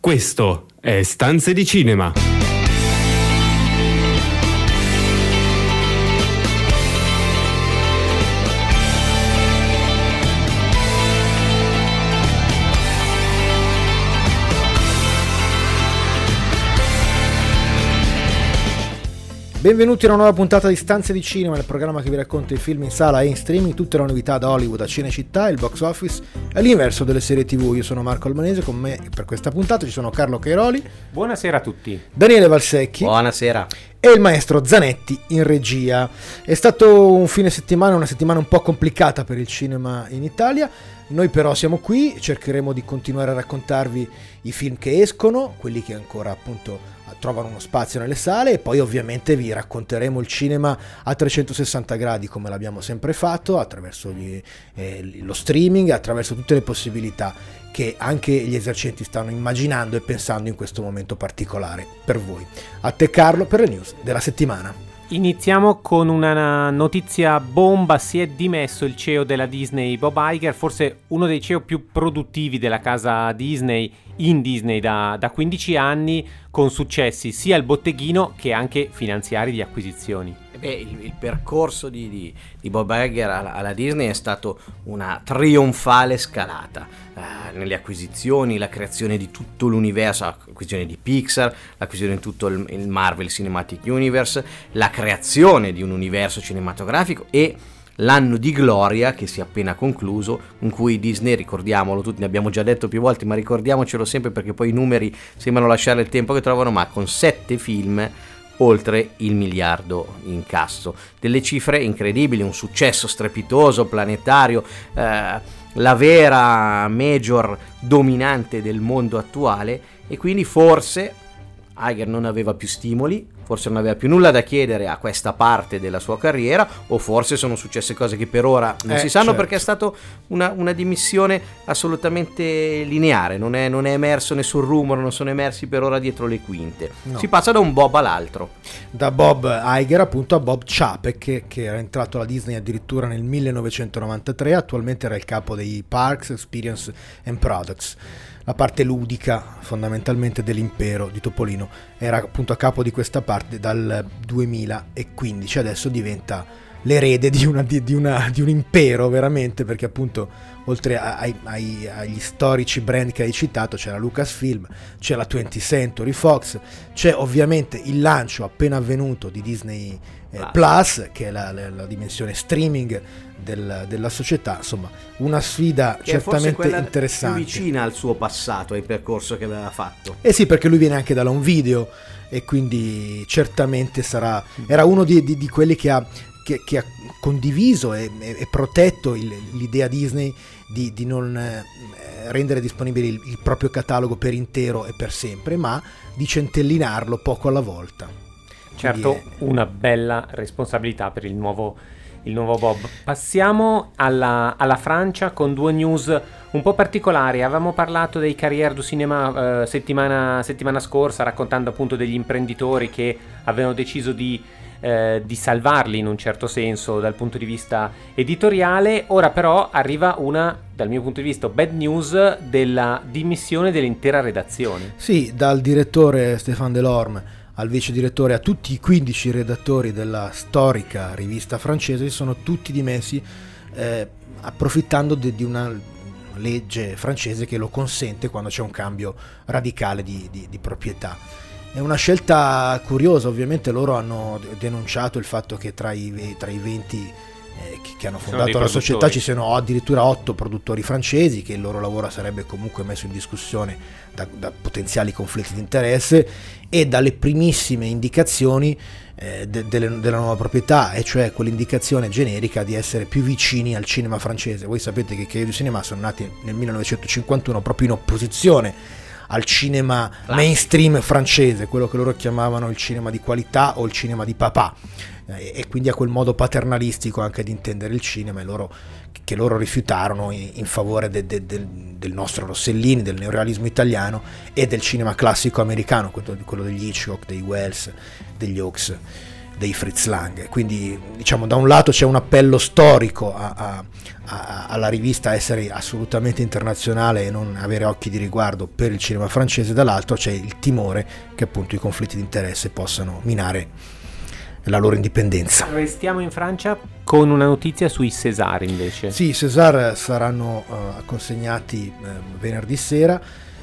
Questo è Stanze di Cinema. Benvenuti a una nuova puntata di Stanze di Cinema, il programma che vi racconta i film in sala e in streaming, tutte le novità da Hollywood a Cinecittà, il box office e l'inverso delle serie TV. Io sono Marco Albanese, con me per questa puntata ci sono Carlo Cairoli. Buonasera a tutti. Daniele Valsecchi. Buonasera. E il maestro Zanetti in regia. È stato un fine settimana, una settimana un po' complicata per il cinema in Italia. Noi però siamo qui, cercheremo di continuare a raccontarvi i film che escono, quelli che ancora appunto trovano uno spazio nelle sale e poi ovviamente vi racconteremo il cinema a 360 gradi come l'abbiamo sempre fatto attraverso gli, eh, lo streaming, attraverso tutte le possibilità che anche gli esercenti stanno immaginando e pensando in questo momento particolare per voi. A te Carlo per le news della settimana. Iniziamo con una notizia bomba, si è dimesso il CEO della Disney Bob Iger, forse uno dei CEO più produttivi della casa Disney in Disney da, da 15 anni, con successi sia al botteghino che anche finanziari di acquisizioni. Beh, il, il, percorso di, di, di Bob Iger alla, alla, Disney è stato una trionfale scalata eh, nelle acquisizioni, la creazione di tutto l'universo, l'acquisizione di Pixar, l'acquisizione di tutto il, il Marvel Cinematic Universe, la creazione di un universo cinematografico e l'anno di gloria che si è appena concluso, in cui Disney, ricordiamolo tutti, ne abbiamo già detto più volte, ma ricordiamocelo sempre perché poi i numeri sembrano lasciare il tempo che trovano, ma con sette film oltre il miliardo in casso. Delle cifre incredibili, un successo strepitoso, planetario, eh, la vera major dominante del mondo attuale e quindi forse Iger non aveva più stimoli, forse non aveva più nulla da chiedere a questa parte della sua carriera o forse sono successe cose che per ora non eh, si sanno certo. perché è stata una, una, dimissione assolutamente lineare, non è, non è, emerso nessun rumore, non sono emersi per ora dietro le quinte. No. Si passa da un Bob all'altro. Da Bob Iger appunto a Bob Chapek che, che era entrato alla Disney addirittura nel 1993, attualmente era il capo dei Parks, Experience and Products la parte ludica fondamentalmente dell'impero di Topolino. Era appunto a capo di questa parte dal 2015, adesso diventa l'erede di, una, di, di, una, di un impero veramente perché appunto oltre ai, ai, agli storici brand che hai citato c'è la Lucasfilm, c'è la 20th Century Fox, c'è ovviamente il lancio appena avvenuto di Disney eh, Plus, che è la, la, la dimensione streaming del, della società, insomma una sfida che certamente interessante. Più vicina al suo passato, al percorso che aveva fatto. Eh sì, perché lui viene anche da un video e quindi certamente sarà... Era uno di, di, di quelli che ha, che, che ha, condiviso e, e protetto il, l'idea Disney di, di non eh, rendere disponibile il, il proprio catalogo per intero e per sempre, ma di centellinarlo poco alla volta. Certo, una bella responsabilità per il nuovo, il nuovo Bob. Passiamo alla, alla, Francia con due news un po' particolari. Avevamo parlato dei Carrière du Cinema eh, settimana, settimana scorsa, raccontando appunto degli imprenditori che avevano deciso di eh, di salvarli in un certo senso dal punto di vista editoriale. Ora però arriva una, dal mio punto di vista, bad news della dimissione dell'intera redazione. Sì, dal direttore Stéphane Delorme al vice direttore, a tutti i 15 redattori della storica rivista francese, sono tutti dimessi eh, approfittando di, di, una legge francese che lo consente quando c'è un cambio radicale di, di, di proprietà. È una scelta curiosa, ovviamente loro hanno denunciato il fatto che tra i, tra i 20 eh, che, hanno fondato la società ci siano addirittura 8 produttori francesi, che il loro lavoro sarebbe comunque messo in discussione da, da potenziali conflitti di interesse e dalle primissime indicazioni eh, de, de, della nuova proprietà, e cioè quell'indicazione generica di essere più vicini al cinema francese. Voi sapete che i Cinema sono nati nel 1951 proprio in opposizione al cinema mainstream francese, quello che loro chiamavano il cinema di qualità o il cinema di papà, eh, e quindi a quel modo paternalistico anche di intendere il cinema, loro, che loro rifiutarono in, in favore de, de, de, del nostro Rossellini, del neorealismo italiano e del cinema classico americano, quello, degli Hitchcock, dei Wells, degli Hawks dei Fritz Lang. Quindi diciamo da un lato c'è un appello storico a, a, a, alla rivista essere assolutamente internazionale e non avere occhi di riguardo per il cinema francese, dall'altro c'è il timore che appunto i conflitti di interesse possano minare la loro indipendenza. Restiamo in Francia con una notizia sui César invece. Sì, i César saranno uh, consegnati uh, venerdì sera,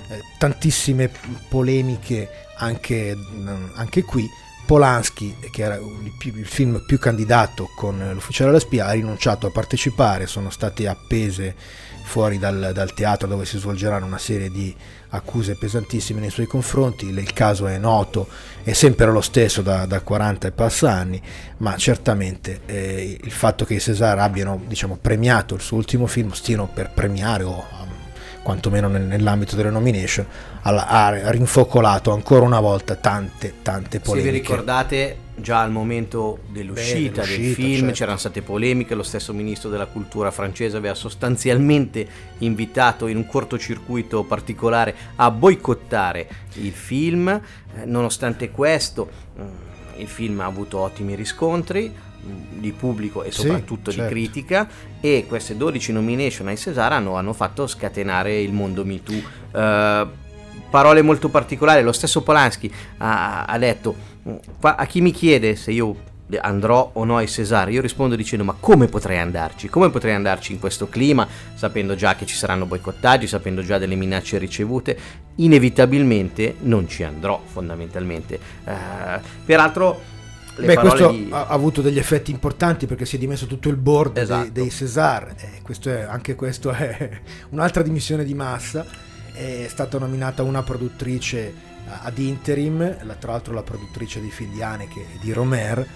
eh, tantissime polemiche anche, uh, anche qui. Polanski, che era il, più, il, film più candidato con l'ufficiale alla spia, ha rinunciato a partecipare, sono state appese fuori dal, dal teatro dove si svolgeranno una serie di accuse pesantissime nei suoi confronti, il caso è noto, è sempre lo stesso da, da 40 e passa anni, ma certamente eh, il fatto che i César abbiano diciamo, premiato il suo ultimo film, stiano per premiare o quantomeno nel, nell'ambito delle nomination, ha, rinfocolato ancora una volta tante, tante polemiche. Se vi ricordate, già al momento dell'uscita, Beh, del film certo. c'erano state polemiche, lo stesso ministro della cultura francese aveva sostanzialmente invitato in un cortocircuito particolare a boicottare il film, eh, nonostante questo mm, il film ha avuto ottimi riscontri di pubblico e soprattutto sì, certo. di critica e queste 12 nomination ai Cesar hanno, hanno fatto scatenare il mondo Me Too. Uh, parole molto particolari, lo stesso Polanski ha, ha detto a chi mi chiede se io andrò o no ai Cesare, io rispondo dicendo ma come potrei andarci? Come potrei andarci in questo clima, sapendo già che ci saranno boicottaggi, sapendo già delle minacce ricevute? Inevitabilmente non ci andrò fondamentalmente. Uh, peraltro... Beh, questo di... ha avuto degli effetti importanti perché si è dimesso tutto il board esatto. dei, dei Cesar, eh, questo è, anche questo è un'altra dimissione di massa, è stata nominata una produttrice ad interim, tra l'altro la produttrice di film di Haneke e di Romer,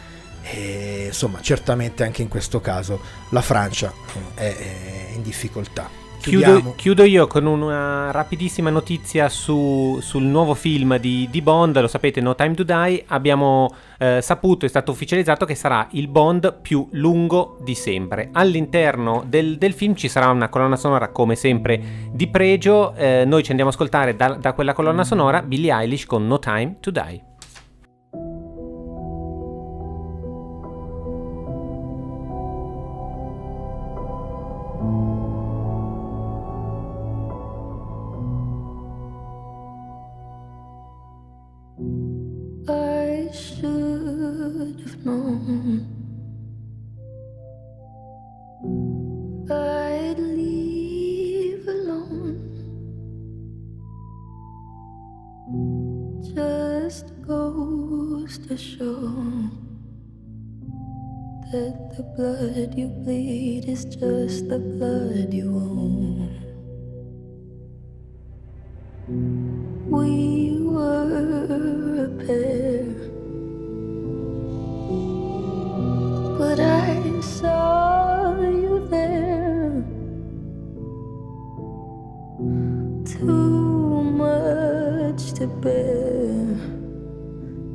e insomma certamente anche in questo caso la Francia è, è in difficoltà. Chiudo, chiudo, io con una rapidissima notizia su, sul nuovo film di, di, Bond, lo sapete, No Time to Die, abbiamo eh, saputo, è stato ufficializzato che sarà il Bond più lungo di sempre. All'interno del, del film ci sarà una colonna sonora come sempre di pregio, eh, noi ci andiamo a ascoltare da, da quella colonna sonora Billie Eilish con No Time to Die. The blood you bleed is just the blood you own. We were a pair. but I saw you there. Too much to bear.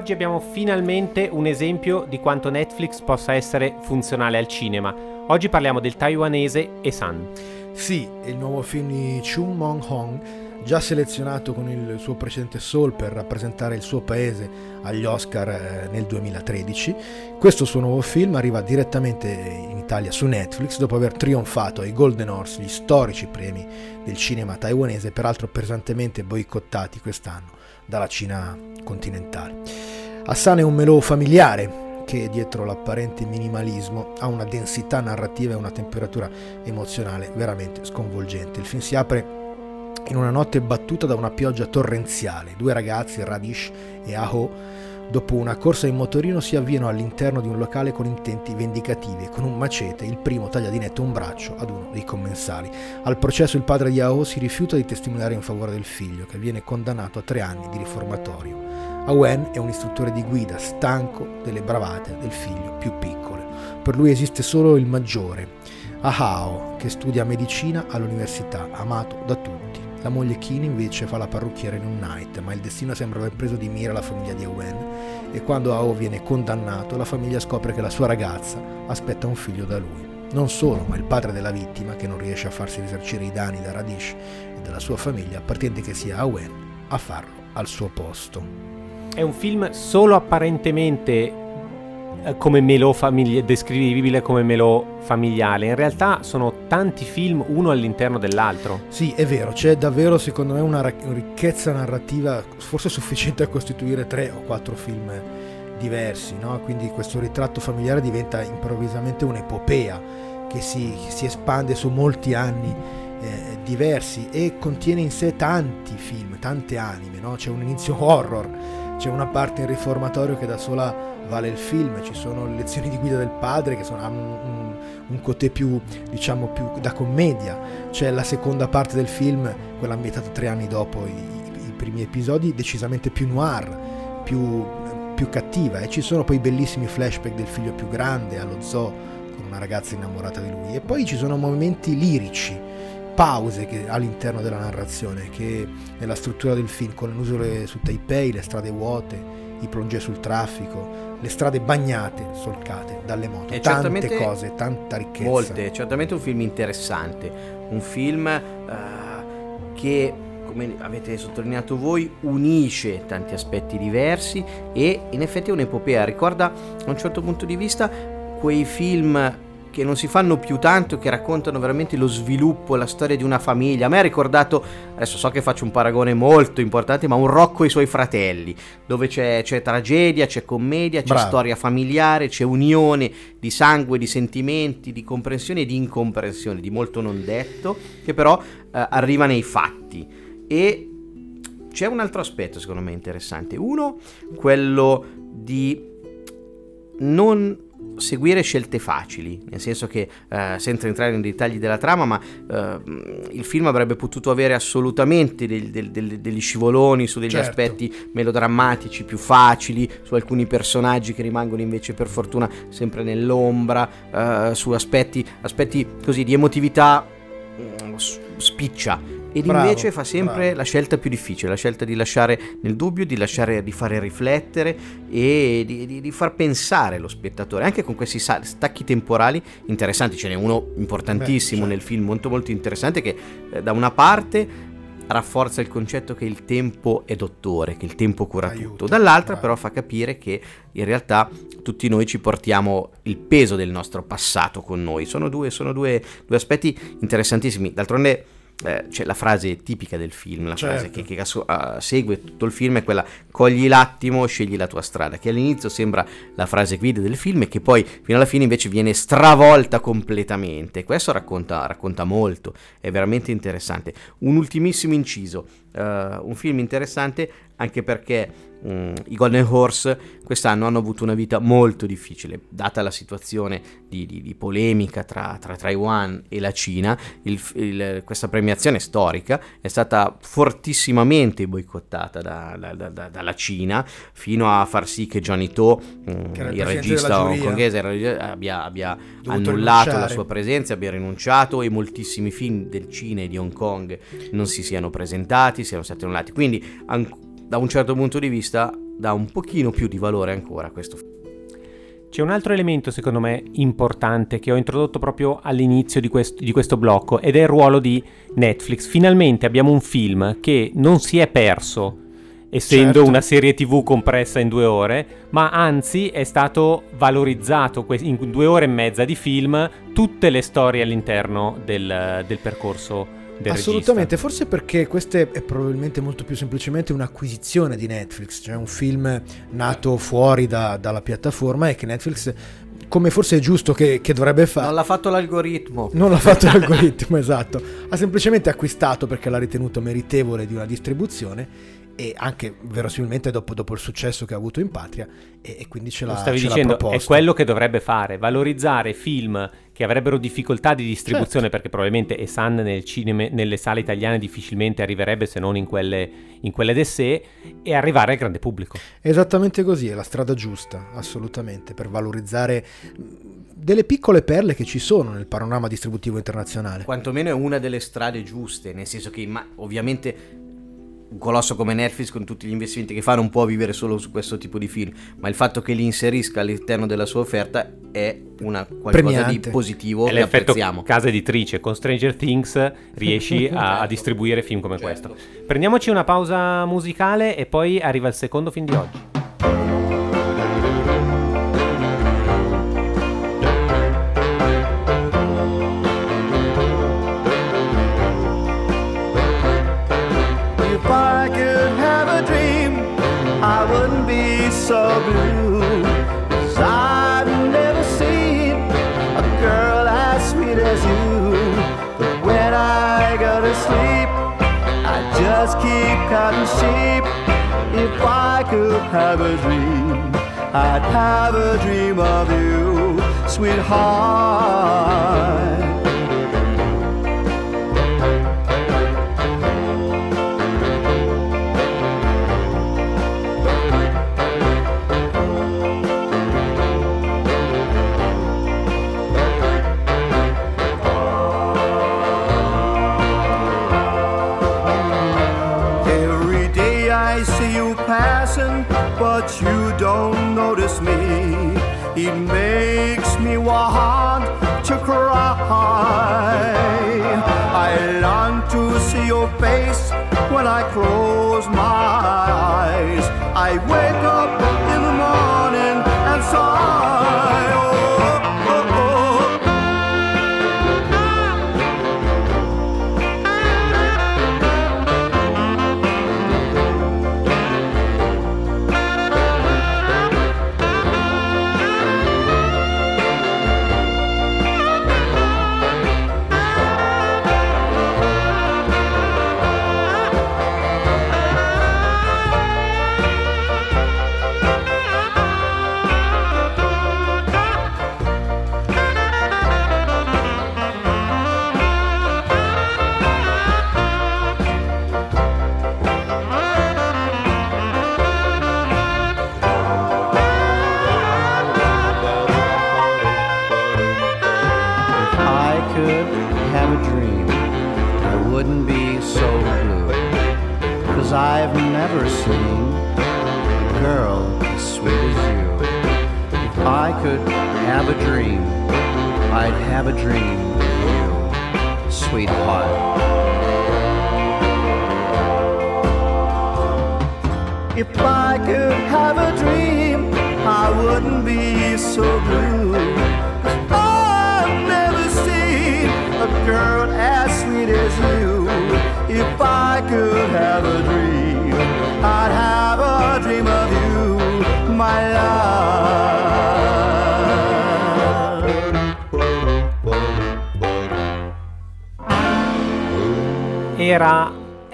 Oggi abbiamo finalmente un esempio di quanto Netflix possa essere funzionale al cinema. Oggi parliamo del taiwanese Esan. Sì, il nuovo film di Chung Mong Hong già selezionato con il suo precedente Soul per rappresentare il suo paese agli Oscar eh, nel 2013. Questo suo nuovo film arriva direttamente in Italia su Netflix dopo aver trionfato ai Golden Horse, gli storici premi del cinema taiwanese, peraltro pesantemente boicottati quest'anno dalla Cina continentale. Hassan è un melò familiare che dietro l'apparente minimalismo ha una densità narrativa e una temperatura emozionale veramente sconvolgente. Il film si apre in una notte battuta da una pioggia torrenziale, due ragazzi, Radish e Aho, dopo una corsa in motorino si avviano all'interno di un locale con intenti vendicativi e con un macete il primo taglia di netto un braccio ad uno dei commensali. Al processo il padre di Aho si rifiuta di testimoniare in favore del figlio, che viene condannato a tre anni di riformatorio. Awen è un istruttore di guida, stanco delle bravate del figlio più piccolo. Per lui esiste solo il maggiore, Ahao, che studia medicina all'università, amato da tutti. La moglie Keen invece fa la parrucchiera in un night, ma il destino sembra aver preso di mira la famiglia di Owen e quando Ao viene condannato la famiglia scopre che la sua ragazza aspetta un figlio da lui. Non solo, ma il padre della vittima, che non riesce a farsi risarcire i danni da Radish e dalla sua famiglia, pretende che sia Owen a farlo al suo posto. È un film solo apparentemente come melò famiglia- descrivibile come melò familiare. In realtà sono tanti film uno all'interno dell'altro. Sì, è vero, c'è davvero secondo me una ricchezza narrativa forse sufficiente a costituire tre o quattro film diversi, no? quindi questo ritratto familiare diventa improvvisamente un'epopea che si, si espande su molti anni eh, diversi e contiene in sé tanti film, tante anime, no? c'è un inizio horror, c'è una parte in riformatorio che da sola vale il film, ci sono le lezioni di guida del padre che sono, hanno un, un, un cotè più, diciamo, più da commedia, c'è la seconda parte del film, quella ambientata tre anni dopo i, i primi episodi, decisamente più noir, più, più cattiva. E ci sono poi bellissimi flashback del figlio più grande allo zoo con una ragazza innamorata di lui. E poi ci sono momenti lirici pause che, all'interno della narrazione che nella struttura del film con le nuvole su Taipei, le strade vuote, i plongé sul traffico, le strade bagnate, solcate dalle moto, tante cose, tanta ricchezza. Molte, certamente un film interessante, un film eh, che, come avete sottolineato voi, unisce tanti aspetti diversi e in effetti è un'epopea, ricorda a un certo punto di vista quei film che non si fanno più tanto, che raccontano veramente lo sviluppo, la storia di una famiglia. A me ha ricordato, adesso so che faccio un paragone molto importante, ma un Rocco e i suoi fratelli, dove c'è, c'è tragedia, c'è commedia, c'è Bravo. storia familiare, c'è unione di sangue, di sentimenti, di comprensione e di incomprensione, di molto non detto, che però eh, arriva nei fatti. E c'è un altro aspetto secondo me interessante. Uno, quello di non seguire scelte facili, nel senso che eh, senza entrare nei dettagli della trama, ma eh, il film avrebbe potuto avere assolutamente del- del- del- degli scivoloni su degli Certo. aspetti melodrammatici più facili, su alcuni personaggi che rimangono invece per fortuna sempre nell'ombra, eh, su aspetti, aspetti così di emotività mm, spiccia. Ed Bravo, invece fa sempre bravo. la scelta più difficile, la scelta di lasciare nel dubbio, di lasciare di fare riflettere e di, di- di far pensare lo spettatore, anche con questi stacchi temporali interessanti. Ce n'è uno importantissimo Beh, certo. nel film, molto molto interessante, che eh, da una parte rafforza il concetto che il tempo è dottore, che il tempo cura Aiuta, tutto, dall'altra bravo. però fa capire che in realtà tutti noi ci portiamo il peso del nostro passato con noi. Sono due, sono due, due aspetti interessantissimi. D'altronde eh, c'è la frase tipica del film, la frase Certo. che, che asso- ah, segue tutto il film è quella cogli l'attimo, scegli la tua strada, che all'inizio sembra la frase guida del film e che poi fino alla fine invece viene stravolta completamente. Questo racconta, racconta molto, è veramente interessante. Un ultimissimo inciso, eh, un film interessante anche perché mm, i Golden Horse quest'anno hanno avuto una vita molto difficile, data la situazione di, di- di polemica tra, tra Taiwan e la Cina. il- il- questa premiazione storica è stata fortissimamente boicottata da- da- da- da- dalla Cina fino a far sì che Johnny To, mm, Che era il regista hongkongese, abbia, abbia annullato la rinunciare. sua presenza, abbia rinunciato e moltissimi film del Cina e di Hong Kong non si siano presentati, siano stati annullati. Quindi, an- da un certo punto di vista, dà un pochino più di valore ancora a questo film. C'è un altro elemento secondo me importante che ho introdotto proprio all'inizio di questo, di questo, blocco ed è il ruolo di Netflix. Finalmente abbiamo un film che non si è perso essendo certo. una serie tv compressa in due ore, ma anzi è stato valorizzato in due ore e mezza di film tutte le storie all'interno del, del percorso Assolutamente, regista. forse perché questa è probabilmente molto più semplicemente un'acquisizione di Netflix, cioè un film nato fuori da, dalla piattaforma e che Netflix come forse è giusto che, che, dovrebbe fare. Non l'ha fatto l'algoritmo. Non l'ha fatto l'algoritmo, esatto. Ha semplicemente acquistato perché l'ha ritenuto meritevole di una distribuzione e anche verosimilmente dopo, dopo, il successo che ha avuto in patria e, e quindi ce l'ha, stavi ce dicendo, l'ha è quello che dovrebbe fare, valorizzare film che avrebbero difficoltà di distribuzione certo. perché probabilmente Esan nel cinema, nelle sale italiane difficilmente arriverebbe se non in quelle, in quelle d'essè e arrivare al grande pubblico. Esattamente così, è la strada giusta, assolutamente, per valorizzare delle piccole perle che ci sono nel panorama distributivo internazionale. Quantomeno è una delle strade giuste, nel senso che ma, ovviamente un colosso come Netflix con tutti gli investimenti che fa non può vivere solo su questo tipo di film, ma il fatto che li inserisca all'interno della sua offerta è una qualcosa Premiante. di positivo è l'effetto casa editrice. Con Stranger Things riesci a, a, distribuire film come certo. questo prendiamoci una pausa musicale e poi arriva il secondo film di oggi have a dream. I'd have a dream of you, sweetheart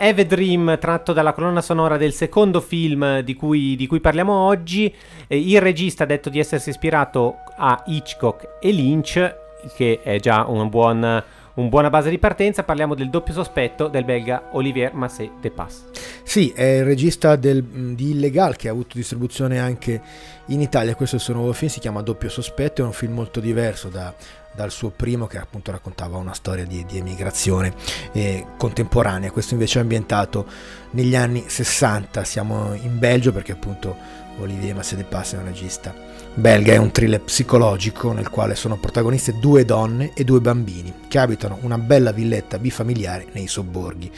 era Have a Dream tratto dalla colonna sonora del secondo film di cui, di cui parliamo oggi. Eh, il regista ha detto di essersi ispirato a Hitchcock e Lynch, che è già un buon, un buona base di partenza. Parliamo del doppio sospetto del belga Olivier Massé de Pass. Sì, è il regista del, di Illegal che ha avuto distribuzione anche in Italia. Questo è il suo nuovo film, si chiama Doppio sospetto, è un film molto diverso da dal suo primo che appunto raccontava una storia di, di emigrazione eh, contemporanea. Questo invece è ambientato negli anni 60, siamo in Belgio perché appunto Olivier Massedepas è un regista belga, è un thriller psicologico nel quale sono protagoniste due donne e due bambini che abitano una bella villetta bifamiliare nei sobborghi.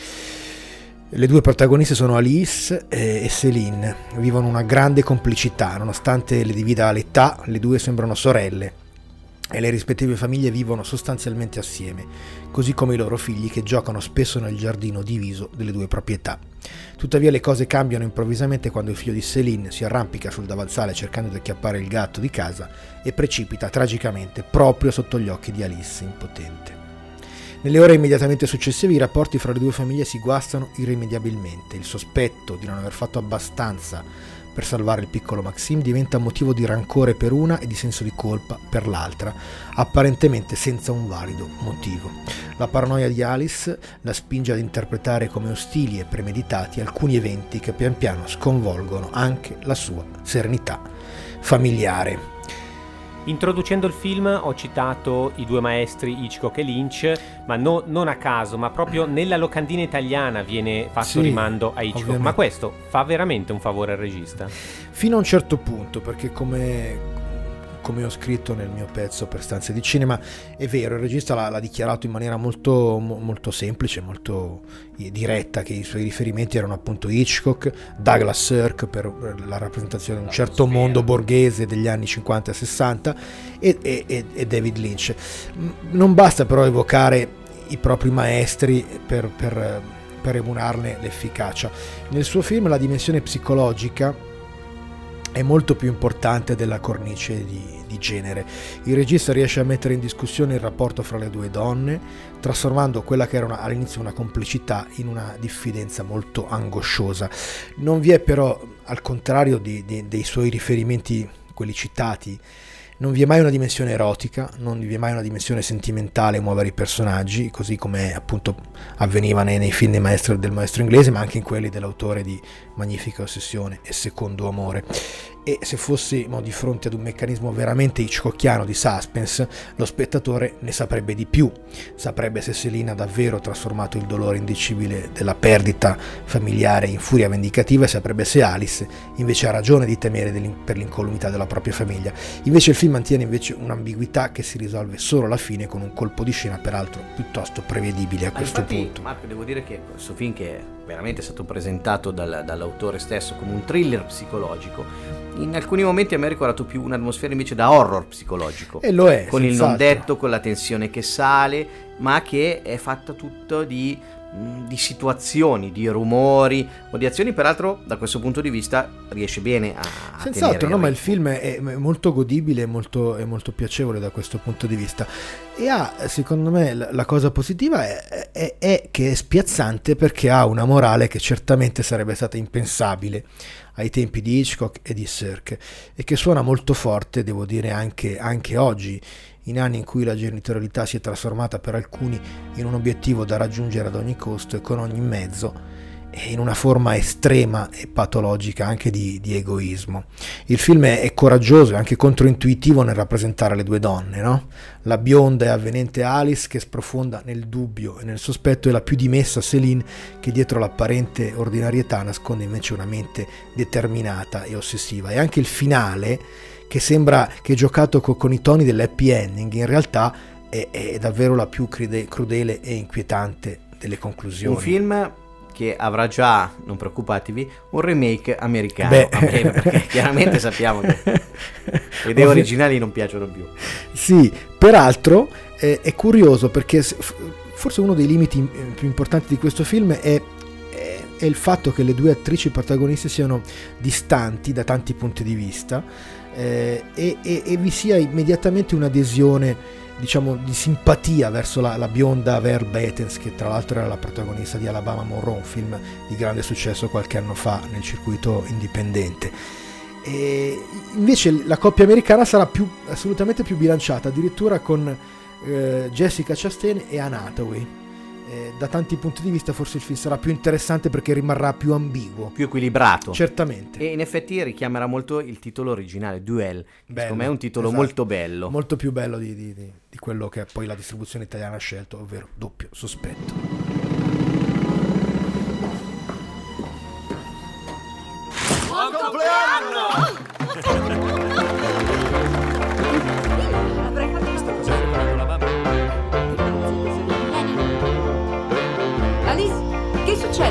Le due protagoniste sono Alice e Céline, vivono una grande complicità, nonostante le divida l'età, le due sembrano sorelle e le rispettive famiglie vivono sostanzialmente assieme, così come i loro figli che giocano spesso nel giardino diviso delle due proprietà. Tuttavia le cose cambiano improvvisamente quando il figlio di Céline si arrampica sul davanzale cercando di acchiappare il gatto di casa e precipita tragicamente proprio sotto gli occhi di Alice impotente. Nelle ore immediatamente successive i rapporti fra le due famiglie si guastano irrimediabilmente. Il sospetto di non aver fatto abbastanza per salvare il piccolo Maxime diventa motivo di rancore per una e di senso di colpa per l'altra, apparentemente senza un valido motivo. La paranoia di Alice la spinge ad interpretare come ostili e premeditati alcuni eventi che pian piano sconvolgono anche la sua serenità familiare. Introducendo il film ho citato i due maestri Hitchcock e Lynch, ma no, non a caso, ma proprio nella locandina italiana viene fatto Sì, rimando a Hitchcock. ovviamente. Ma questo fa veramente un favore al regista? Fino a un certo punto, perché come, come ho scritto nel mio pezzo per stanze di cinema, è vero, il regista l'ha, l'ha dichiarato in maniera molto, mo- molto semplice, molto diretta, che i suoi riferimenti erano appunto Hitchcock, Douglas Sirk per la rappresentazione di un certo mondo borghese degli anni 50 e 60 e, e- e- David Lynch. Non basta però evocare i propri maestri per, per, per emularne l'efficacia. Nel suo film la dimensione psicologica è molto più importante della cornice di, di genere. Il regista riesce a mettere in discussione il rapporto fra le due donne, trasformando quella che era una- all'inizio una complicità in una diffidenza molto angosciosa. Non vi è però, al contrario di- di- dei suoi riferimenti, quelli citati, non vi è mai una dimensione erotica, non vi è mai una dimensione sentimentale muovere i personaggi, così come appunto avveniva nei, nei film dei maestri- del maestro inglese, ma anche in quelli dell'autore di Magnifica Ossessione e Secondo Amore. E se fossimo di fronte ad un meccanismo veramente hitchcockiano di suspense, lo spettatore ne saprebbe di più, saprebbe se Selina ha davvero trasformato il dolore indicibile della perdita familiare in furia vendicativa e saprebbe se Alice invece ha ragione di temere per l'incolumità della propria famiglia. Invece il film mantiene invece un'ambiguità che si risolve solo alla fine con un colpo di scena peraltro piuttosto prevedibile a Ma questo infatti, punto. Marco, devo dire che questo film che veramente è stato presentato dal- dall'autore stesso come un thriller psicologico, in alcuni momenti a me ha ricordato più un'atmosfera invece da horror psicologico. E lo è. con il non senz'altro. detto, con la tensione che sale, ma che è fatta tutto di, di situazioni, di rumori o di azioni. Peraltro, da questo punto di vista, riesce bene a. Senz'altro, no, ma il film è molto godibile e molto, è molto piacevole da questo punto di vista. E ha, secondo me, la, cosa positiva è, è- è che è spiazzante perché ha una morale che certamente sarebbe stata impensabile ai tempi di Hitchcock e di Sirk e che suona molto forte, devo dire, anche, anche oggi, in anni in cui la genitorialità si è trasformata per alcuni in un obiettivo da raggiungere ad ogni costo e con ogni mezzo e in una forma estrema e patologica anche di, di egoismo. Il film è, coraggioso e anche controintuitivo nel rappresentare le due donne, no? La bionda e avvenente Alice che sprofonda nel dubbio e nel sospetto e la più dimessa Céline che dietro l'apparente ordinarietà nasconde invece una mente determinata e ossessiva. E anche il finale che sembra che giocato co- con i toni dell'happy ending in realtà è, è davvero la più cride- crudele e inquietante delle conclusioni. Un film che avrà già, non preoccupatevi, un remake americano. Beh. a breve, perché chiaramente sappiamo che le idee originali non piacciono più. Sì, peraltro eh, è curioso perché forse uno dei limiti eh, più importanti di questo film è, è- è il fatto che le due attrici protagoniste siano distanti da tanti punti di vista eh, e, e- e vi sia immediatamente un'adesione diciamo di simpatia verso la, la bionda Ver Betens che tra l'altro era la protagonista di Alabama Monroe un film di grande successo qualche anno fa nel circuito indipendente e invece la coppia americana sarà più, assolutamente più bilanciata, addirittura con eh, Jessica Chastain e Anne Hathaway. Eh, da tanti punti di vista forse il film sarà più interessante perché rimarrà più ambiguo. Più equilibrato. Certamente. E in effetti richiamerà molto il titolo originale, Duel. Bello, Secondo me è un titolo esatto. molto bello. Molto più bello di, di- di- di quello che poi la distribuzione italiana ha scelto, ovvero doppio sospetto.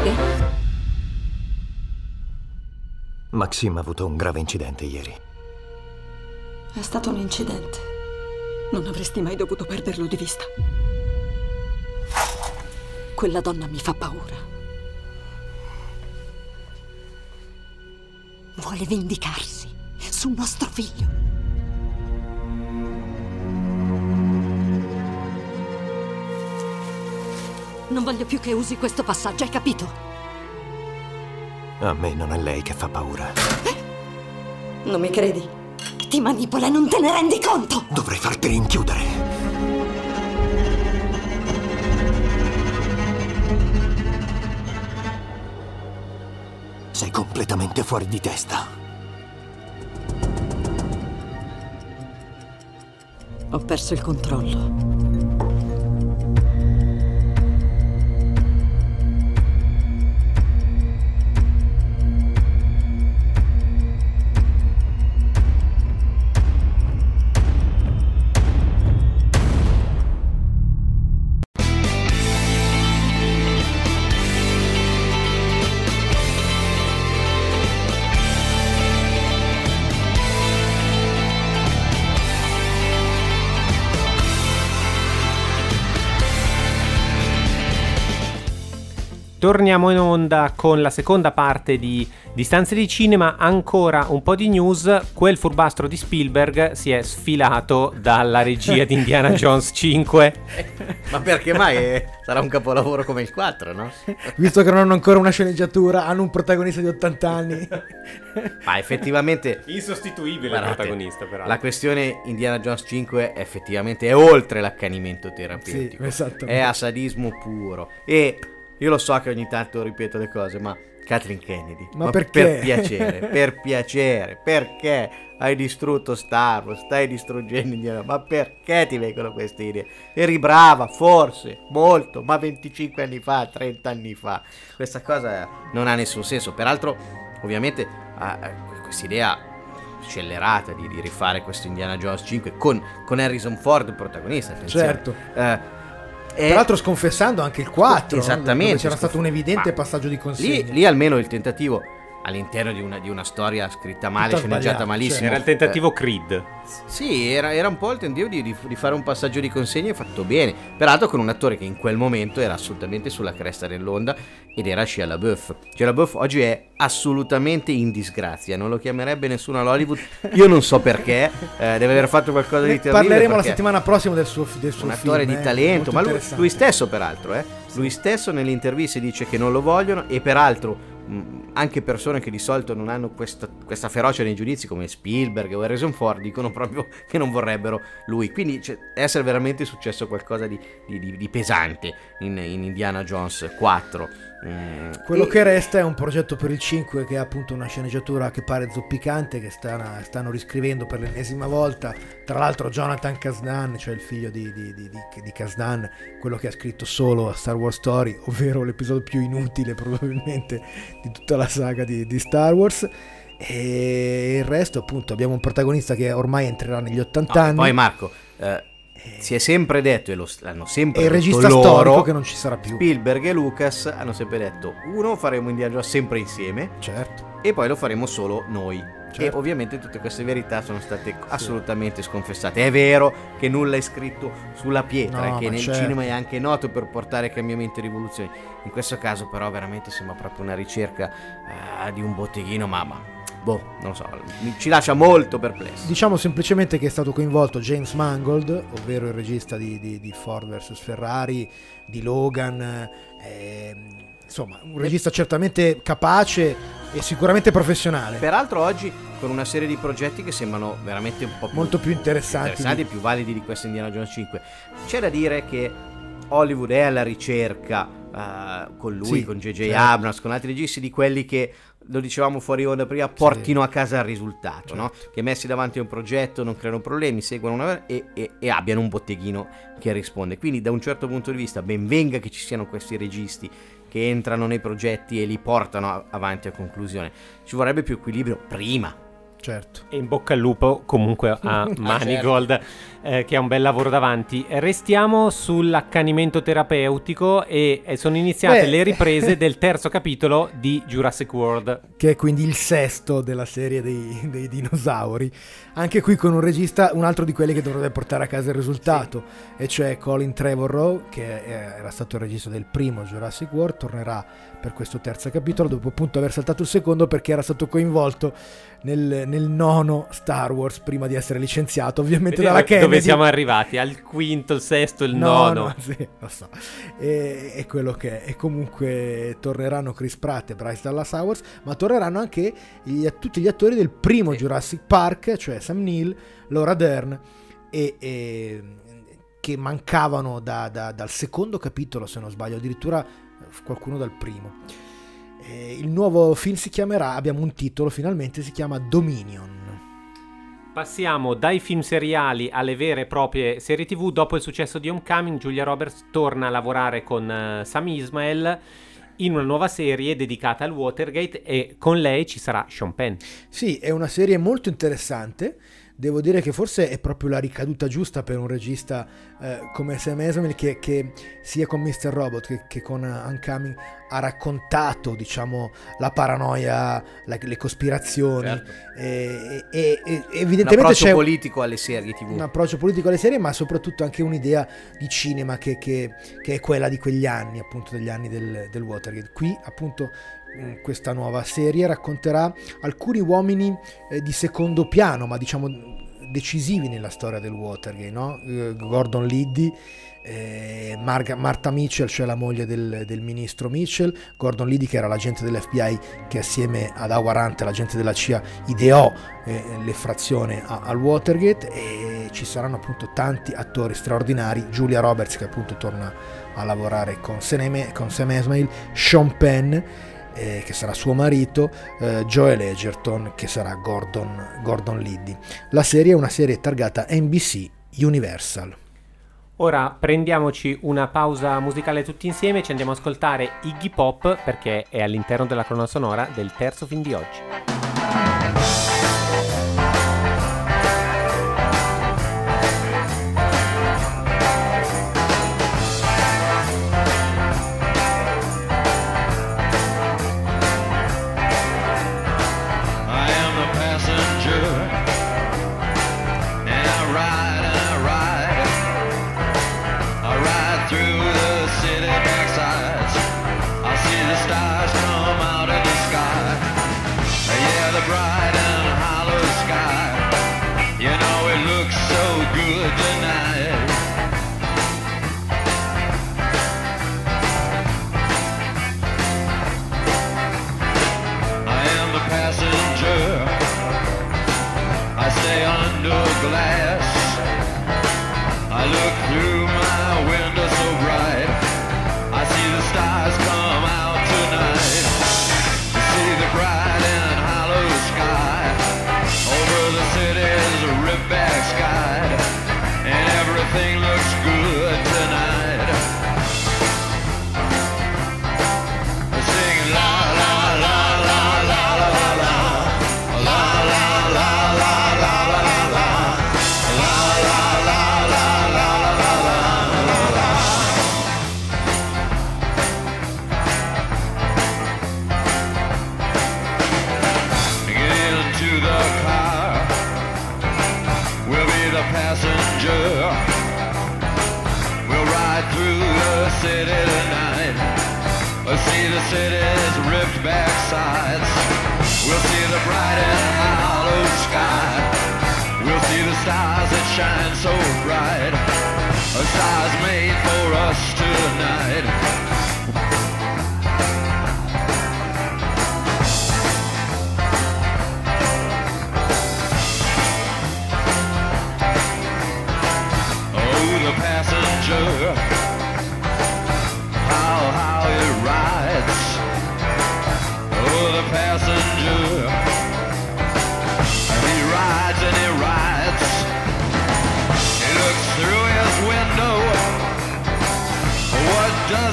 Succede? Maxim ha avuto un grave incidente ieri. È stato un incidente. Non avresti mai dovuto perderlo di vista. Quella donna mi fa paura. Vuole vendicarsi sul nostro figlio. Non voglio più che usi questo passaggio, hai capito? A me non è lei che fa paura. Non mi credi? Ti manipola e non te ne rendi conto! Dovrei farti rinchiudere. Sei completamente fuori di testa. Ho perso il controllo. Torniamo in onda con la seconda parte di Distanze di Cinema, ancora un po' di news, quel furbastro di Spielberg si è sfilato dalla regia di Indiana Jones 5. Ma perché mai? Sarà un capolavoro come il 4, no? Visto che non hanno ancora una sceneggiatura, hanno un protagonista di 80 anni. Ma effettivamente Insostituibile Guardate, il protagonista, però. la questione Indiana Jones 5 effettivamente è oltre l'accanimento terapeutico. Sì, esatto. È a sadismo puro. E io lo so che ogni tanto ripeto le cose, ma Kathleen Kennedy. Ma perché? Per piacere, per piacere, perché hai distrutto Star Wars, stai distruggendo Indiana Ma perché ti vengono queste idee? Eri brava, forse, molto, ma 25 anni fa, 30 anni fa. Questa cosa non ha nessun senso. Peraltro, ovviamente, questa idea scellerata di, di rifare questo Indiana Jones 5 con, con Harrison Ford protagonista. attenzione. Certo. Eh, Tra l'altro sconfessando anche il 4. no? Esattamente, C'era stato un evidente passaggio di consegna. lì, lì almeno il tentativo all'interno di una, di una storia scritta male, Tutta sceneggiata malissimo. Era il tentativo Creed. Eh, sì, era, era un po' il tentativo di, di- di fare un passaggio di consegna fatto bene. Peraltro con un attore che in quel momento era assolutamente sulla cresta dell'onda ed era Shia LaBeouf. Shia LaBeouf oggi è assolutamente in disgrazia, non lo chiamerebbe nessuno all'Hollywood. Io non so perché, eh, deve aver fatto qualcosa di terribile. parleremo la settimana prossima del suo, del suo un film. attore di eh, talento, ma lui, lui stesso peraltro, eh? lui stesso nelle interviste dice che non lo vogliono e peraltro anche persone che di solito non hanno questa, questa ferocia nei giudizi come Spielberg o Harrison Ford dicono proprio che non vorrebbero lui, quindi cioè, essere veramente successo qualcosa di, di- di- di pesante in, in Indiana Jones 4. Mm, Quello e- che resta è un progetto per il 5 che è appunto una sceneggiatura che pare zoppicante, che stanno, stanno riscrivendo per l'ennesima volta. Tra l'altro Jonathan Kasdan, cioè il figlio di, di, di, di- Kasdan, quello che ha scritto solo a Star Wars Story, ovvero l'episodio più inutile probabilmente di tutta la saga di, di Star Wars. E il resto appunto abbiamo un protagonista che ormai entrerà negli 80 No, anni. poi Marco, eh, si è sempre detto e lo l'hanno sempre e il detto regista loro, storico che non ci sarà più. Spielberg e Lucas hanno sempre detto uno faremo Indiana Jones sempre insieme Certo. e poi lo faremo solo noi. E Certo. ovviamente tutte queste verità sono state assolutamente sconfessate. È vero che nulla è scritto sulla pietra No, e che nel certo. cinema è anche noto per portare cambiamenti e rivoluzioni. In questo caso però veramente sembra proprio una ricerca eh, di un botteghino, ma, ma, boh, non lo so, ci lascia molto perplessi. Diciamo semplicemente che è stato coinvolto James Mangold, ovvero il regista di, di- di Ford vs Ferrari, di Logan, ehm, insomma un regista certamente capace e sicuramente professionale, Peraltro oggi con una serie di progetti che sembrano veramente un po' più molto più interessanti. interessanti e più validi di questo Indiana Jones 5. C'è da dire che Hollywood è alla ricerca eh, con lui, Sì, con J.J. certo. Abrams, con altri registi di quelli che lo dicevamo fuori onda prima, portino a casa il risultato, no? Certo. che messi davanti a un progetto non creano problemi, seguono una e, e- e abbiano un botteghino che risponde. Quindi da un certo punto di vista ben venga che ci siano questi registi che entrano nei progetti e li portano avanti a conclusione. Ci vorrebbe più equilibrio prima. Certo. E in bocca al lupo comunque a Manigold eh, che ha un bel lavoro davanti. Restiamo sull'accanimento terapeutico e, e sono iniziate Beh. le riprese del terzo capitolo di Jurassic World. che è quindi il sesto della serie dei, dei dinosauri. Anche qui con un regista, un altro di quelli che dovrebbe portare a casa il risultato, e cioè Colin Trevorrow, che è- era stato il regista del primo Jurassic World, tornerà per questo terzo capitolo, dopo appunto aver saltato il secondo perché era stato coinvolto nel, nel nono Star Wars prima di essere licenziato, ovviamente Vedi dalla dove Kennedy. siamo arrivati? Al quinto, il sesto, il No, nono. no, sì, lo so. E, è quello che è. E comunque torneranno Chris Pratt e Bryce Dallas Howard, ma torneranno anche gli- tutti gli attori del primo Jurassic Park, cioè Sam Neill, Laura Dern e, e- che mancavano da- da- dal secondo capitolo, se non sbaglio, addirittura eh, qualcuno dal primo. Eh, il nuovo film si chiamerà, abbiamo un titolo finalmente, si chiama Dominion. Passiamo dai film seriali alle vere e proprie serie TV. Dopo il successo di Homecoming, Julia Roberts torna a lavorare con eh, Sam Ismail in una nuova serie dedicata al Watergate e con lei ci sarà Sean Penn. Sì, è una serie molto interessante. Devo dire che forse è proprio la ricaduta giusta per un regista eh, come Sam Esmail che, che sia con Mr. Robot che, che con Uncoming ha raccontato, diciamo, la paranoia, la- le cospirazioni Certo. e, e- e- e Un evidentemente approccio c'è politico alle serie TV. un approccio politico alle serie, ma soprattutto anche un'idea di cinema che, che- che è quella di quegli anni, appunto degli anni del, del Watergate. Qui, appunto, questa nuova serie racconterà alcuni uomini eh, di secondo piano, ma diciamo decisivi nella storia del Watergate, no? Eh, Gordon Liddy. eh, Martha Mitchell, cioè la moglie del, del ministro Mitchell, Gordon Liddy che era l'agente dell'FBI che assieme ad Howard Hunt, l'agente della CIA, ideò eh, l'effrazione al Watergate e ci saranno appunto tanti attori straordinari, Julia Roberts che appunto torna a lavorare con Sam Esmail, Sean Penn eh, che sarà suo marito, eh, Joel Egerton che sarà Gordon, Gordon Liddy. La serie è una serie targata NBC Universal. Ora prendiamoci una pausa musicale tutti insieme e ci andiamo ad ascoltare Iggy Pop perché è all'interno della colonna sonora del terzo film di oggi.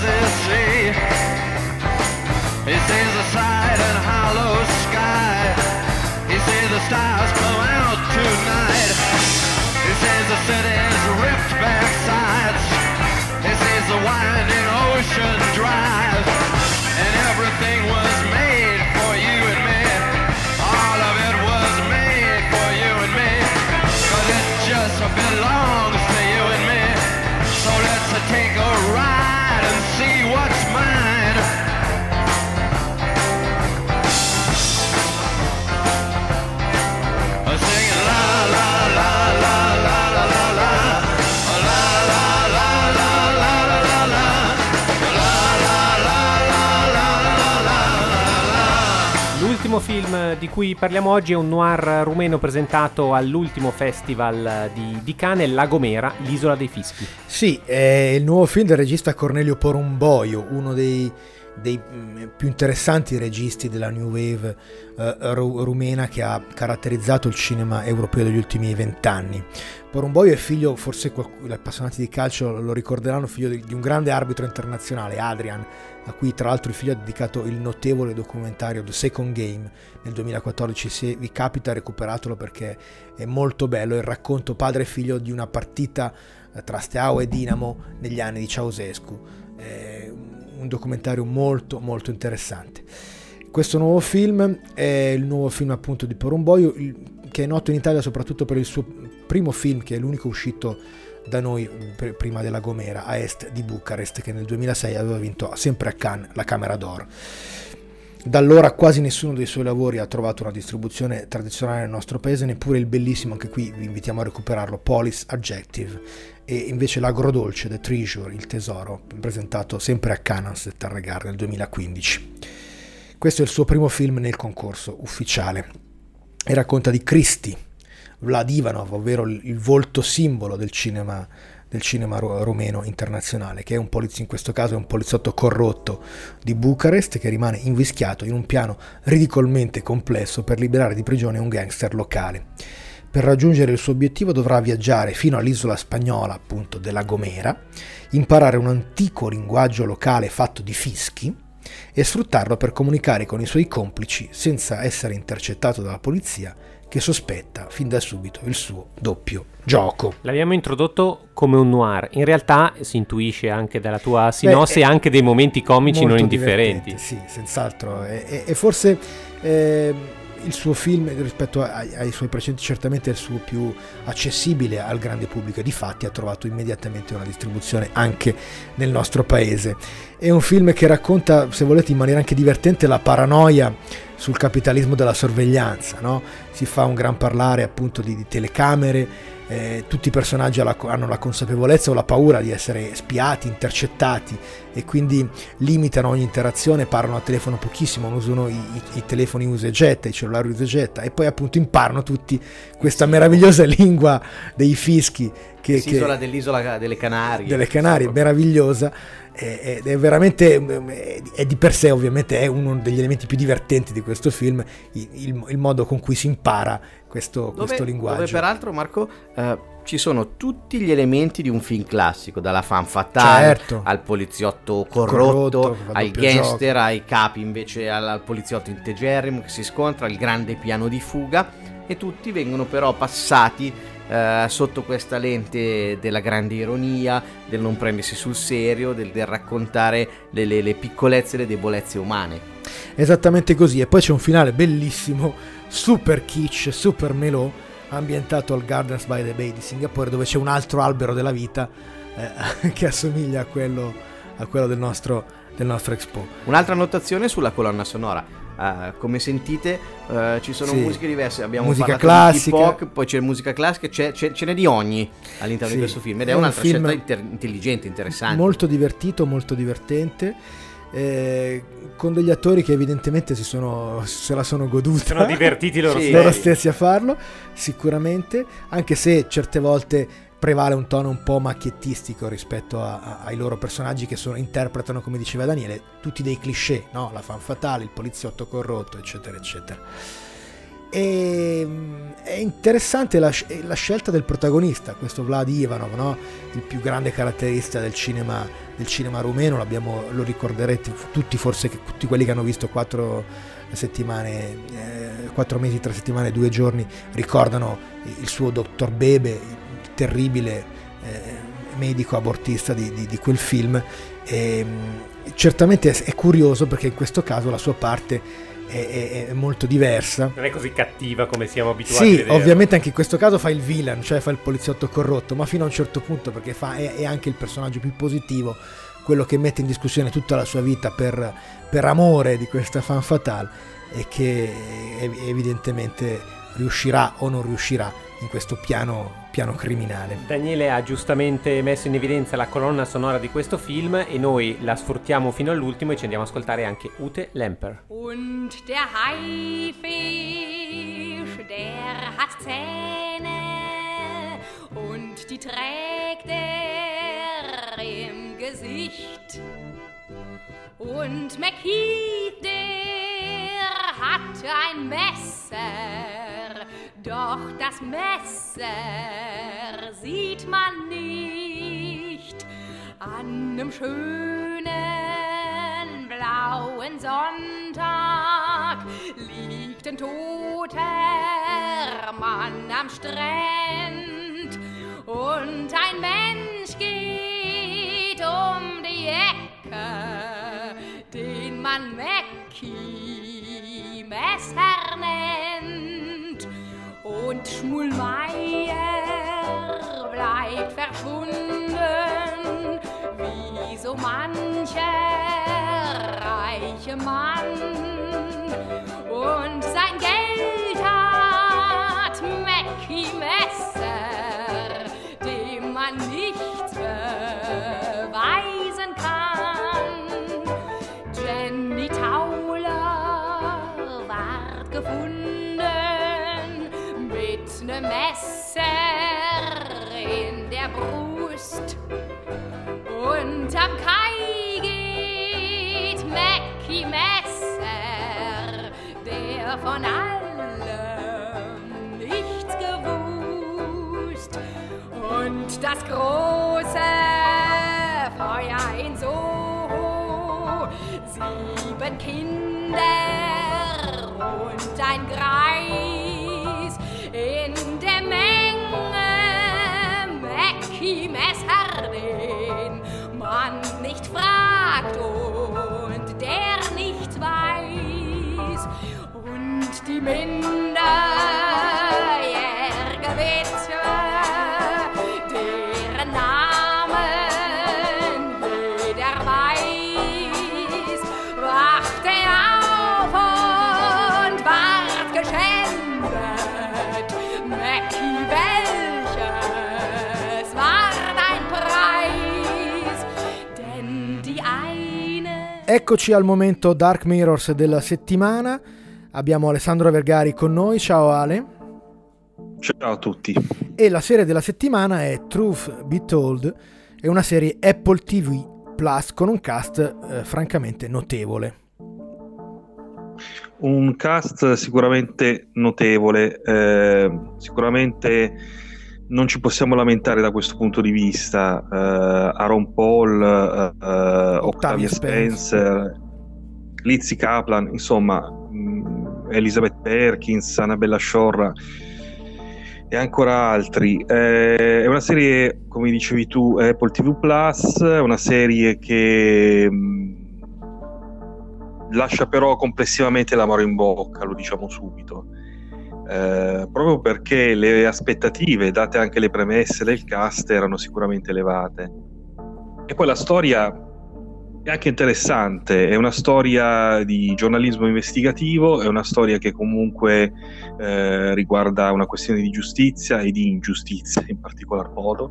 He see? He sees the and hollow sky. He sees the stars out tonight. He sees the city's ripped back sides. He sees the winding ocean drive. Film di cui parliamo oggi è un noir rumeno presentato all'ultimo festival di, di Cannes, La Gomera, l'isola dei fischi. Sì, è il nuovo film del regista Cornelio Porumboio, uno dei, dei, mm, più interessanti registi della New Wave eh, ru- rumena che ha caratterizzato il cinema europeo degli ultimi vent'anni. Porumboio è figlio, forse gli appassionati di calcio lo ricorderanno, figlio di, di un grande arbitro internazionale, Adrian, a cui tra l'altro il figlio ha dedicato il notevole documentario The Second Game nel 2014. Se vi capita recuperatelo perché è molto bello il racconto padre e figlio di una partita eh, tra Steaua e Dinamo negli anni di Ceausescu. È un documentario molto molto interessante. Questo nuovo film è il nuovo film appunto di Porumboio, che è noto in Italia soprattutto per il suo primo film, che è l'unico uscito da noi pr- prima della Gomera, a est di Bucarest, che nel 2006 aveva vinto sempre a Cannes la Camera d'Oro. Da allora quasi nessuno dei suoi lavori ha trovato una distribuzione tradizionale nel nostro paese, neppure il bellissimo, anche qui vi invitiamo a recuperarlo, Police Adjective, e invece l'agrodolce, The Treasure, il tesoro, presentato sempre a Cannes del Tarregar nel 2015. Questo è il suo primo film nel concorso ufficiale e racconta di Cristi, Vlad Ivanov, ovvero il volto simbolo del cinema, del cinema ru- rumeno internazionale, che è un poliz- in questo caso è un poliziotto corrotto di Bucarest che rimane invischiato in un piano ridicolmente complesso per liberare di prigione un gangster locale. Per raggiungere il suo obiettivo dovrà viaggiare fino all'isola spagnola, appunto, della Gomera, imparare un antico linguaggio locale fatto di fischi e sfruttarlo per comunicare con i suoi complici senza essere intercettato dalla polizia che sospetta fin da subito il suo doppio gioco. L'abbiamo introdotto come un noir, in realtà si intuisce anche dalla tua sinossi è anche dei momenti comici non indifferenti. Sì, senz'altro. E, e- e forse eh, il suo film rispetto ai, ai suoi precedenti certamente è il suo più accessibile al grande pubblico e di fatti ha trovato immediatamente una distribuzione anche nel nostro paese. È un film che racconta, se volete, in maniera anche divertente la paranoia sul capitalismo della sorveglianza, no? Si fa un gran parlare appunto di, di telecamere, eh, tutti i personaggi alla- hanno la consapevolezza o la paura di essere spiati, intercettati e quindi limitano ogni interazione, parlano a telefono pochissimo, non usano i, i- i telefoni usa e getta, i cellulari usa e getta e poi appunto imparano tutti questa meravigliosa lingua dei fischi che, che- L'isola dell'isola delle Canarie. delle Canarie, meravigliosa. Ed è veramente eh, è di per sé ovviamente è uno degli elementi più divertenti di questo film il, il- il modo con cui si impara questo, Dove, questo linguaggio dove peraltro Marco eh, ci sono tutti gli elementi di un film classico, dalla fan fatale Certo. al poliziotto corrotto, Corrotto, ai gangster, ai capi invece al, al poliziotto integerrimo che si scontra, il grande piano di fuga e tutti vengono però passati eh, sotto questa lente della grande ironia, del non prendersi sul serio, del, del raccontare le, le- le piccolezze e le debolezze umane. Esattamente così. E poi c'è un finale bellissimo, super kitsch, super melò, ambientato al Gardens by the Bay di Singapore, dove c'è un altro albero della vita eh, che assomiglia a quello, a quello del, nostro, del nostro Expo. Un'altra annotazione sulla colonna sonora. Eh, come sentite eh, ci sono Sì. musiche diverse, abbiamo Musica classica. di hip hop, poi c'è musica classica, c'è, c'è- ce n'è di ogni all'interno Sì. di questo film ed è, È un un'altra film scelta inter- intelligente, interessante. Molto divertito, molto divertente. Eh, con degli attori che evidentemente si sono, se la sono goduta Sono divertiti loro Sì. stessi. loro stessi a farlo, sicuramente, anche se certe volte prevale un tono un po' macchiettistico rispetto a- a- ai loro personaggi che sono- interpretano, come diceva Daniele, tutti dei cliché, no? la fan fatale, il poliziotto corrotto, eccetera, eccetera. E, mm, è interessante la, la scelta del protagonista, questo Vlad Ivanov, no? il più grande caratterista del cinema, del cinema rumeno, lo ricorderete tutti, forse tutti quelli che hanno visto quattro settimane, eh, quattro mesi, tre settimane, due giorni, ricordano il suo dottor Bebe, il terribile eh, medico abortista di, di- di quel film. E, mh, certamente è curioso perché in questo caso la sua parte è, è- molto diversa. Non è così cattiva come siamo abituati Sì, ovviamente anche in questo caso fa il villain, cioè fa il poliziotto corrotto, ma fino a un certo punto perché fa, è, è anche il personaggio più positivo, quello che mette in discussione tutta la sua vita per, per amore di questa fan fatale e che ev- evidentemente riuscirà o non riuscirà in questo piano, piano criminale. Daniele ha giustamente messo in evidenza la colonna sonora di questo film e noi la sfruttiamo fino all'ultimo e ci andiamo a ascoltare anche Ute Lemper. Und der Haifisch, der hat Zähne und die trägt er im Gesicht. Und McKeith, der hat ein Messer, doch das Messer sieht man nicht. An einem schönen blauen Sonntag. Liegt ein toter Mann am Strand. Und ein Mensch geht um die Ecke, man Messer nennt. Und Schmulmeier bleibt verschwunden, wie so mancher reiche Mann. Und sein Geld am Kai geht Mackie Messer, der von allem nichts gewusst. Und das große Feuer in Soho, sieben Kinder und ein Greis in der Menge Mackie Messer, man nicht fragt und der nichts weiß. Und die minderjährige Eccoci al momento Dark Mirrors della settimana. Abbiamo Alessandro Vergari con noi. Ciao Ale. Ciao a tutti. E la serie della settimana è Truth Be Told, è una serie Apple TV Plus con un cast eh, francamente notevole. Un cast sicuramente notevole, eh, sicuramente non ci possiamo lamentare da questo punto di vista. Eh, Aaron Paul, eh, eh, Octavia Spencer, Lizzie Kaplan, insomma, mh, Elizabeth Perkins, Annabella Sciorra e ancora altri. Eh, è una serie, come dicevi tu, Apple TV Plus, è una serie che mh, lascia però complessivamente l'amaro in bocca, lo diciamo subito. Eh, proprio perché le aspettative, date anche le premesse del cast, erano sicuramente elevate. E poi la storia è anche interessante, è una storia di giornalismo investigativo, è una storia che comunque eh, riguarda una questione di giustizia e di ingiustizia in particolar modo.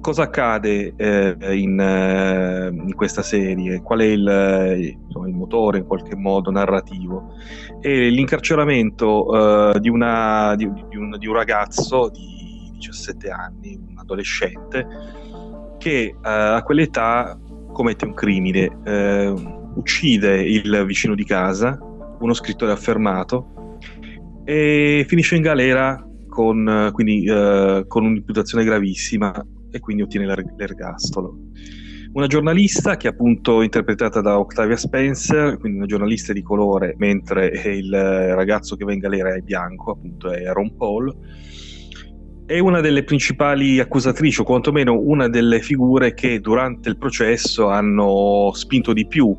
Cosa accade eh, in, eh, in questa serie? Qual è il, eh, insomma, il motore in qualche modo narrativo? È l'incarceramento eh, di, una- di- di un, di un ragazzo di 17 anni, un adolescente, che eh, a quell'età commette un crimine, uccide il vicino di casa, uno scrittore affermato, e finisce in galera con, quindi, eh, con un'imputazione gravissima e quindi ottiene l'er- l'ergastolo. Una giornalista che è appunto interpretata da Octavia Spencer, quindi una giornalista di colore, mentre il ragazzo che va in galera è bianco, appunto è Ron Paul, è una delle principali accusatrici, o quantomeno una delle figure che durante il processo hanno spinto di più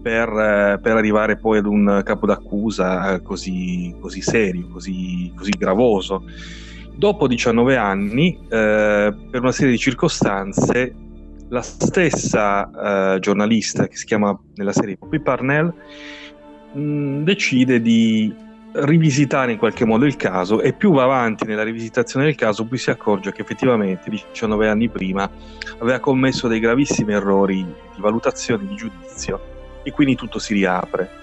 per, per arrivare poi ad un capo d'accusa eh, così, così serio, così, così gravoso. Dopo 19 anni, eh, per una serie di circostanze, la stessa eh, giornalista che si chiama nella serie Poppy Parnell mh, decide di rivisitare in qualche modo il caso e più va avanti nella rivisitazione del caso più si accorge che effettivamente 19 anni prima aveva commesso dei gravissimi errori di valutazione di giudizio e quindi tutto si riapre.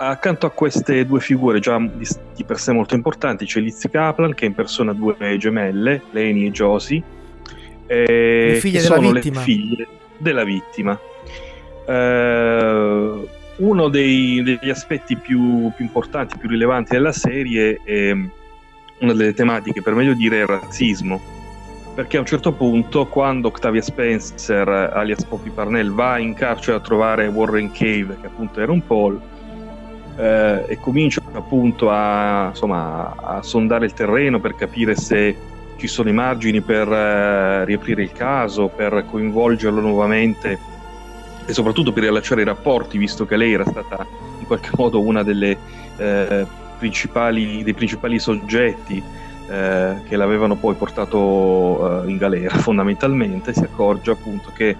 Accanto a queste due figure già di, di per sé molto importanti c'è Liz Kaplan che impersona due gemelle, Leni e Josie, eh, Le figlie che sono vittima. le figlie della vittima. Eh, uno dei- degli aspetti più, più importanti, più rilevanti della serie è una delle tematiche, per meglio dire, è il razzismo. Perché a un certo punto, quando Octavia Spencer, alias Poppy Parnell, va in carcere a trovare Warren Cave, che appunto era un Paul, eh, e comincia appunto a, insomma, a sondare il terreno per capire se ci sono i margini per eh, riaprire il caso, per coinvolgerlo nuovamente e soprattutto per riallacciare i rapporti, visto che lei era stata in qualche modo una delle eh, principali, dei principali soggetti eh, che l'avevano poi portato eh, in galera fondamentalmente, si accorge appunto che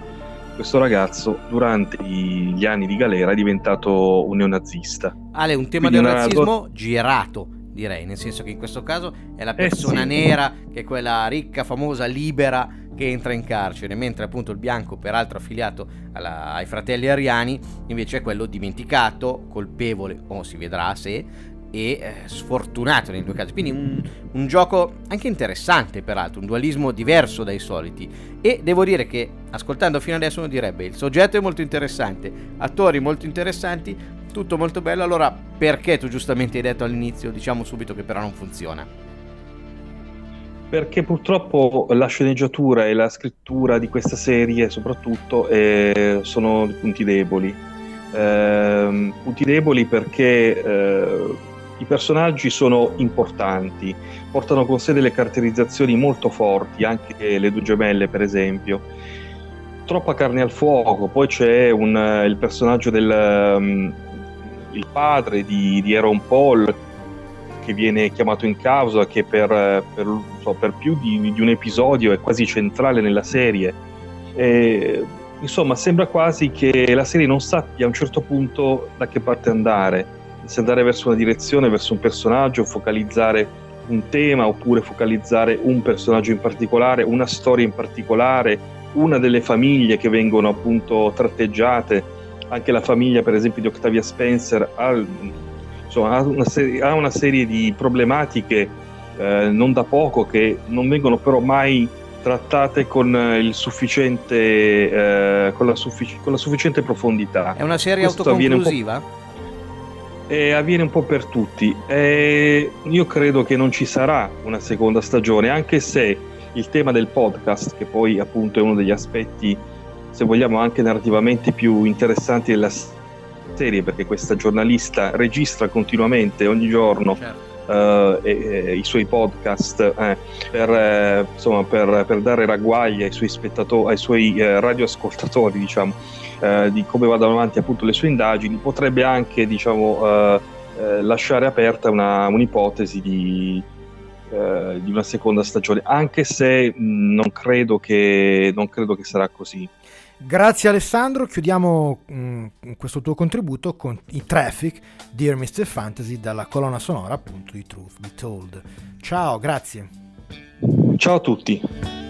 questo ragazzo durante gli anni di galera è diventato un neonazista. Ale, un tema Quindi del una- razzismo girato, direi, nel senso che in questo caso è la Eh, persona sì. nera, che è quella ricca, famosa, libera, che entra in carcere, mentre appunto il bianco, peraltro affiliato alla- ai fratelli ariani, invece è quello dimenticato, colpevole, o si vedrà se, e eh, sfortunato nei due casi. Quindi un, un gioco anche interessante, peraltro, un dualismo diverso dai soliti. E devo dire che, ascoltando fino adesso, uno direbbe il soggetto è molto interessante, attori molto interessanti, tutto molto bello. Allora, perché tu giustamente hai detto all'inizio, diciamo subito che però non funziona? Perché purtroppo la sceneggiatura e la scrittura di questa serie, soprattutto, eh, sono punti deboli. Ehm, punti deboli perché eh, i personaggi sono importanti, portano con sé delle caratterizzazioni molto forti, anche le due gemelle, per esempio. Troppa carne al fuoco, poi c'è un, il personaggio del um, il padre di, di Aaron Paul che viene chiamato in causa, che per, per, so, per più di, di un episodio è quasi centrale nella serie. E, insomma, sembra quasi che la serie non sappia a un certo punto da che parte andare, se andare verso una direzione, verso un personaggio, focalizzare un tema oppure focalizzare un personaggio in particolare, una storia in particolare, una delle famiglie che vengono appunto tratteggiate. Anche la famiglia, per esempio, di Octavia Spencer ha insomma, ha una, serie, ha una serie di problematiche eh, non da poco che non vengono però mai trattate con, eh, il sufficiente, con, la, suffic- con la sufficiente profondità. È una serie Questo autoconclusiva? E avviene un po' per tutti. E io credo che non ci sarà una seconda stagione, anche se il tema del podcast, che poi appunto è uno degli aspetti, se vogliamo, anche narrativamente più interessanti della serie, perché questa giornalista registra continuamente ogni giorno eh, e- e i suoi podcast eh, per, eh, insomma, per, per dare ragguaglia ai suoi spettatori, ai suoi eh, radioascoltatori, diciamo, eh, di come vadano avanti appunto le sue indagini, potrebbe anche diciamo, eh, eh, lasciare aperta una, un'ipotesi di, eh, di una seconda stagione, anche se mh, non, credo che, non credo che sarà così. Grazie Alessandro, chiudiamo mm, questo tuo contributo con i Traffic, Dear Mr. Fantasy, dalla colonna sonora appunto di Truth Be Told. Ciao, grazie. Ciao a tutti.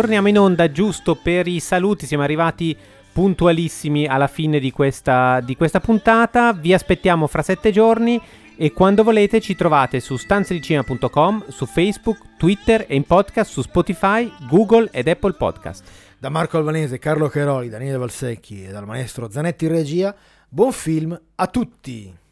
Torniamo in onda giusto per i saluti, siamo arrivati puntualissimi alla fine di questa, di questa puntata, vi aspettiamo fra sette giorni e quando volete ci trovate su stanzedicinema.com, su Facebook, Twitter e in podcast su Spotify, Google ed Apple Podcast. Da Marco Albanese, Carlo Cheroli, Daniele Valsecchi e dal maestro Zanetti in regia, buon film a tutti!